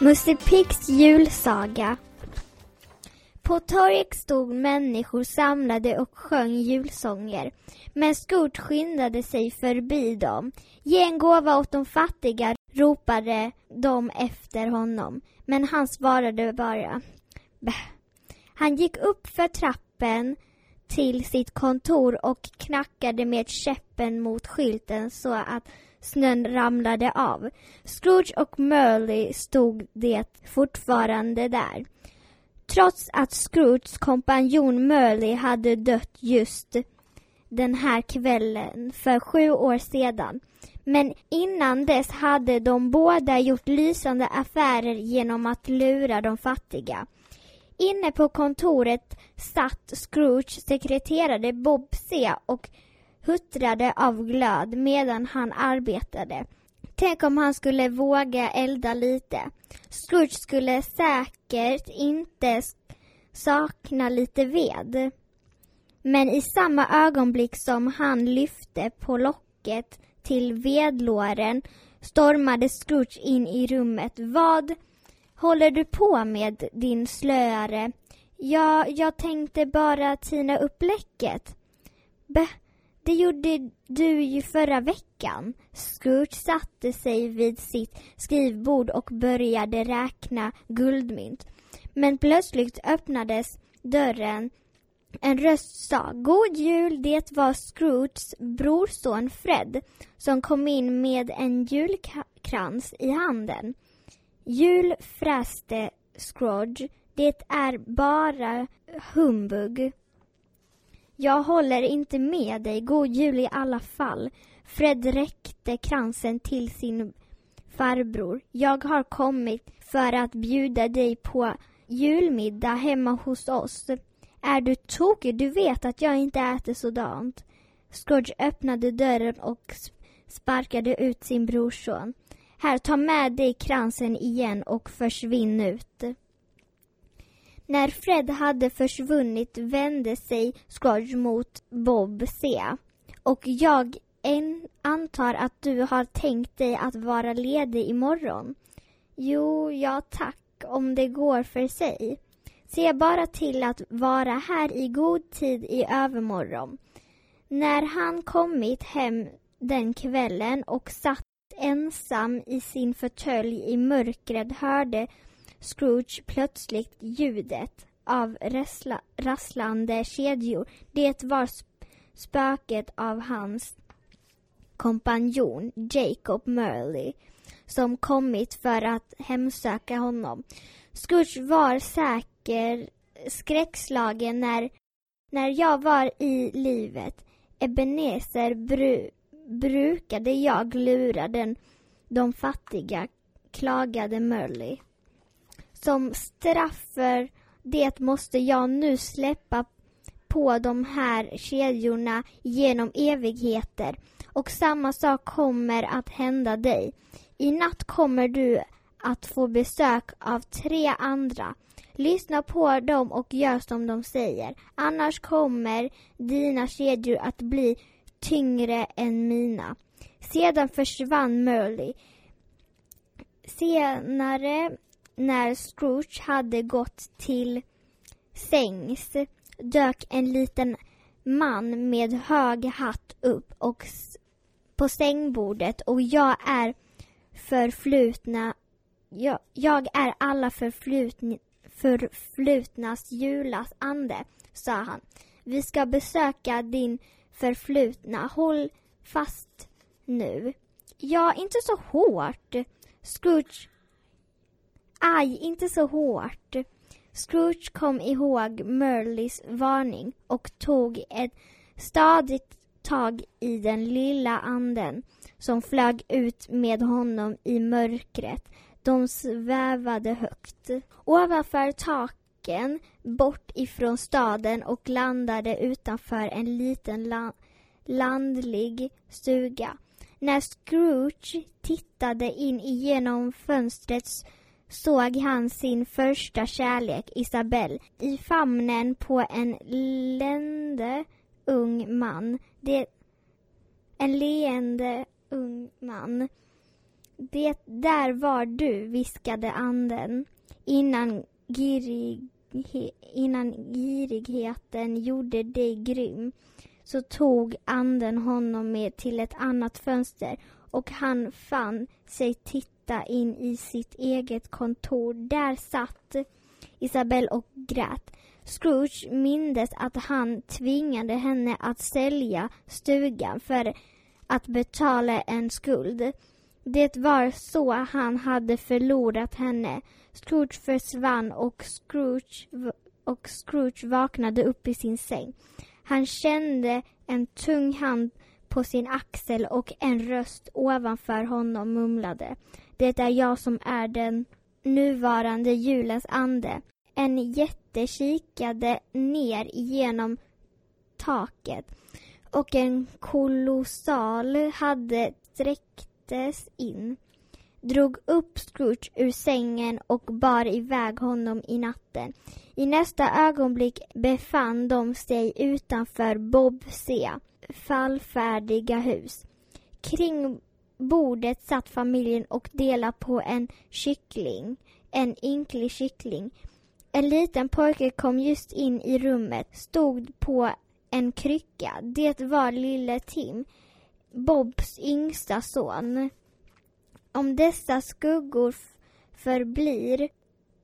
Musse Piggs julsaga På torget stod människor samlade och sjöng julsånger. Men Skurt skyndade sig förbi dem. Ge en gåva åt de fattiga, ropade de efter honom. Men han svarade bara Bäh. Han gick upp för trappen till sitt kontor och knackade med käppen mot skylten så att snön ramlade av. Scrooge och Merly stod det fortfarande där. Trots att Scrooges kompanjon Merly hade dött just den här kvällen för sju år sedan. Men innan dess hade de båda gjort lysande affärer genom att lura de fattiga. Inne på kontoret satt Scrooge sekreterare Bob C och huttrade av glöd medan han arbetade. Tänk om han skulle våga elda lite. Scrooge skulle säkert inte sakna lite ved. Men i samma ögonblick som han lyfte på locket till vedlåren stormade Scrooge in i rummet. Vad håller du på med, din slöare? Ja, jag tänkte bara tina upp läcket. Bä, det gjorde du ju förra veckan. Scrooge satte sig vid sitt skrivbord och började räkna guldmynt. Men plötsligt öppnades dörren. En röst sa God jul, det var Scrooges brorson Fred som kom in med en julkrans i handen. Jul fräste Scrooge, det är bara humbug. Jag håller inte med dig. God jul i alla fall. Fred räckte kransen till sin farbror. Jag har kommit för att bjuda dig på julmiddag hemma hos oss. Är du tokig? Du vet att jag inte äter sådant. Scrooge öppnade dörren och sparkade ut sin brorson. Här, ta med dig kransen igen och försvinn ut. När Fred hade försvunnit vände sig Scrooge mot Bob C. Och jag antar att du har tänkt dig att vara ledig imorgon. Jo, ja tack, om det går för sig. Se bara till att vara här i god tid i övermorgon. När han kommit hem den kvällen och satt ensam i sin fåtölj i mörkret hörde Scrooge plötsligt ljudet av rassla, rasslande kedjor. Det var spöket av hans kompanjon Jacob Merley som kommit för att hemsöka honom. Scrooge var säker skräckslagen när, när jag var i livet. Ebenezer bru, brukade jag lura den, de fattiga, klagade Merley. Som straff för det måste jag nu släppa på de här kedjorna genom evigheter och samma sak kommer att hända dig. I natt kommer du att få besök av tre andra. Lyssna på dem och gör som de säger. Annars kommer dina kedjor att bli tyngre än mina. Sedan försvann Merly. Senare när Scrooge hade gått till sängs dök en liten man med hög hatt upp och på sängbordet och jag är förflutna jag, jag är alla förflutna förflutnas julas ande, sa han. Vi ska besöka din förflutna. Håll fast nu. Ja, inte så hårt. Scrooge Aj, inte så hårt. Scrooge kom ihåg Merlys varning och tog ett stadigt tag i den lilla anden som flög ut med honom i mörkret. De svävade högt. Ovanför taken, bort ifrån staden och landade utanför en liten la landlig stuga. När Scrooge tittade in igenom fönstrets såg han sin första kärlek, Isabelle, i famnen på en leende ung man. Det, en leende ung man. Det där var du, viskade anden innan, girig, innan girigheten gjorde dig grym. Så tog anden honom med till ett annat fönster och han fann sig titta in i sitt eget kontor. Där satt Isabelle och grät. Scrooge mindes att han tvingade henne att sälja stugan för att betala en skuld. Det var så han hade förlorat henne. Scrooge försvann och Scrooge, och Scrooge vaknade upp i sin säng. Han kände en tung hand på sin axel och en röst ovanför honom mumlade. Det är jag som är den nuvarande julens ande. En jätte kikade ner genom taket och en kolossal hade sträcktes in drog upp Scrooge ur sängen och bar iväg honom i natten. I nästa ögonblick befann de sig utanför Bob C fallfärdiga hus. Kring bordet satt familjen och delade på en kyckling, en ynklig kyckling. En liten pojke kom just in i rummet, stod på en krycka. Det var lille Tim, Bobs yngsta son. Om dessa skuggor förblir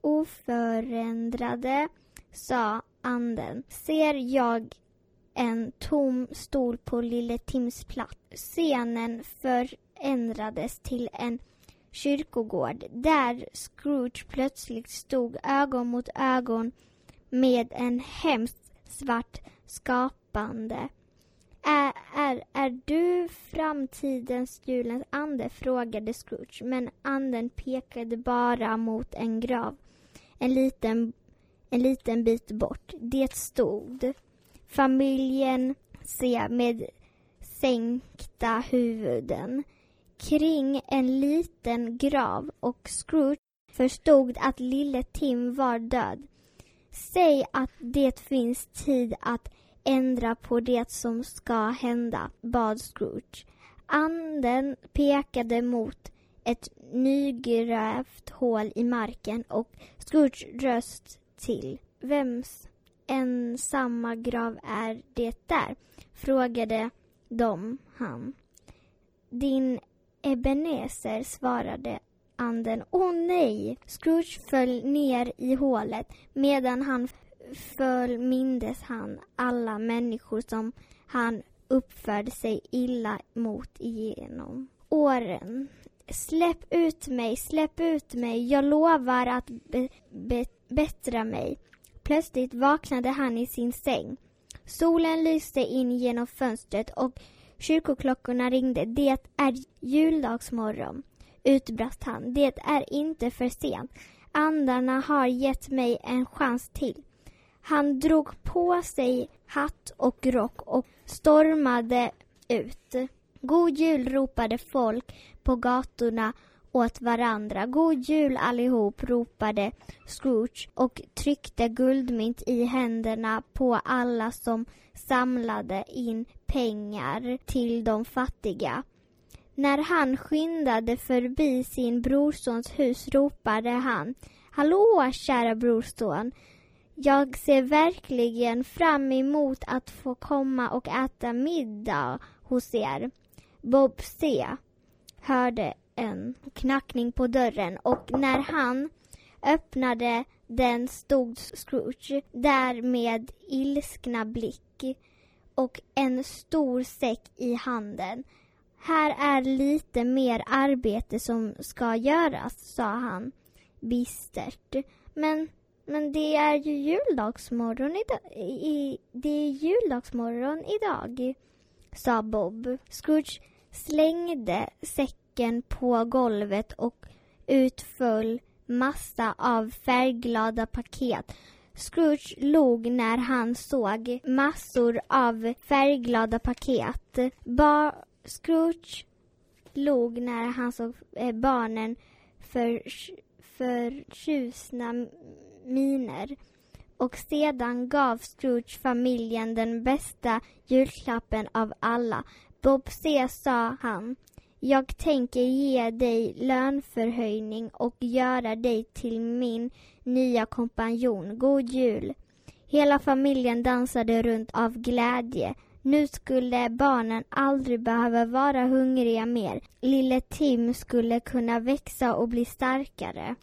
oförändrade, sa anden, ser jag en tom stol på lille Tims plats. Scenen förändrades till en kyrkogård där Scrooge plötsligt stod ögon mot ögon med en hemskt svart skapande. Är, är, är du framtidens julens ande? frågade Scrooge, men anden pekade bara mot en grav en liten, en liten bit bort. Det stod familjen se med sänkta huvuden kring en liten grav och Scrooge förstod att lille Tim var död. Säg att det finns tid att ändra på det som ska hända, bad Scrooge. Anden pekade mot ett nygrävt hål i marken och Scrooge röst till. Vems ensamma grav är det där? frågade de han. Din Ebenezer, svarade anden. Åh oh, nej! Scrooge föll ner i hålet medan han föll mindes han alla människor som han uppförde sig illa mot igenom åren. Släpp ut mig, släpp ut mig, jag lovar att be be bättra mig. Plötsligt vaknade han i sin säng. Solen lyste in genom fönstret och kyrkoklockorna ringde. Det är juldagsmorgon, utbrast han. Det är inte för sent. Andarna har gett mig en chans till. Han drog på sig hatt och rock och stormade ut. God jul ropade folk på gatorna åt varandra. God jul allihop ropade Scrooge och tryckte guldmynt i händerna på alla som samlade in pengar till de fattiga. När han skyndade förbi sin brorsons hus ropade han Hallå kära brorson! Jag ser verkligen fram emot att få komma och äta middag hos er. Bob C hörde en knackning på dörren och när han öppnade den stod Scrooge där med ilskna blick och en stor säck i handen. Här är lite mer arbete som ska göras, sa han bistert. Men men det är ju juldagsmorgon idag. I, det är juldagsmorgon idag, sa Bob. Scrooge slängde säcken på golvet och utföll massa av färgglada paket. Scrooge log när han såg massor av färgglada paket. Ba Scrooge log när han såg eh, barnen för, förtjusna miner och sedan gav Scrooge familjen den bästa julklappen av alla. Bob C, sa han. Jag tänker ge dig lönförhöjning och göra dig till min nya kompanjon. God jul! Hela familjen dansade runt av glädje. Nu skulle barnen aldrig behöva vara hungriga mer. Lille Tim skulle kunna växa och bli starkare.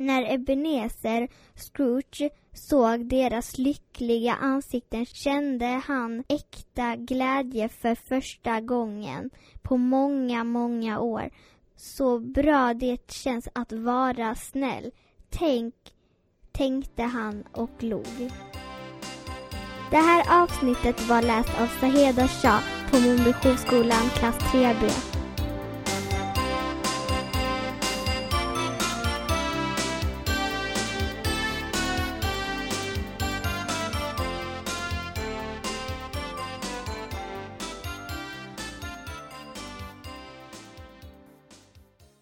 När Ebenezer Scrooge såg deras lyckliga ansikten kände han äkta glädje för första gången på många, många år. Så bra det känns att vara snäll. Tänk, tänkte han och log. Det här avsnittet var läst av Saheda Shah på Mumbisjöskolan klass 3B.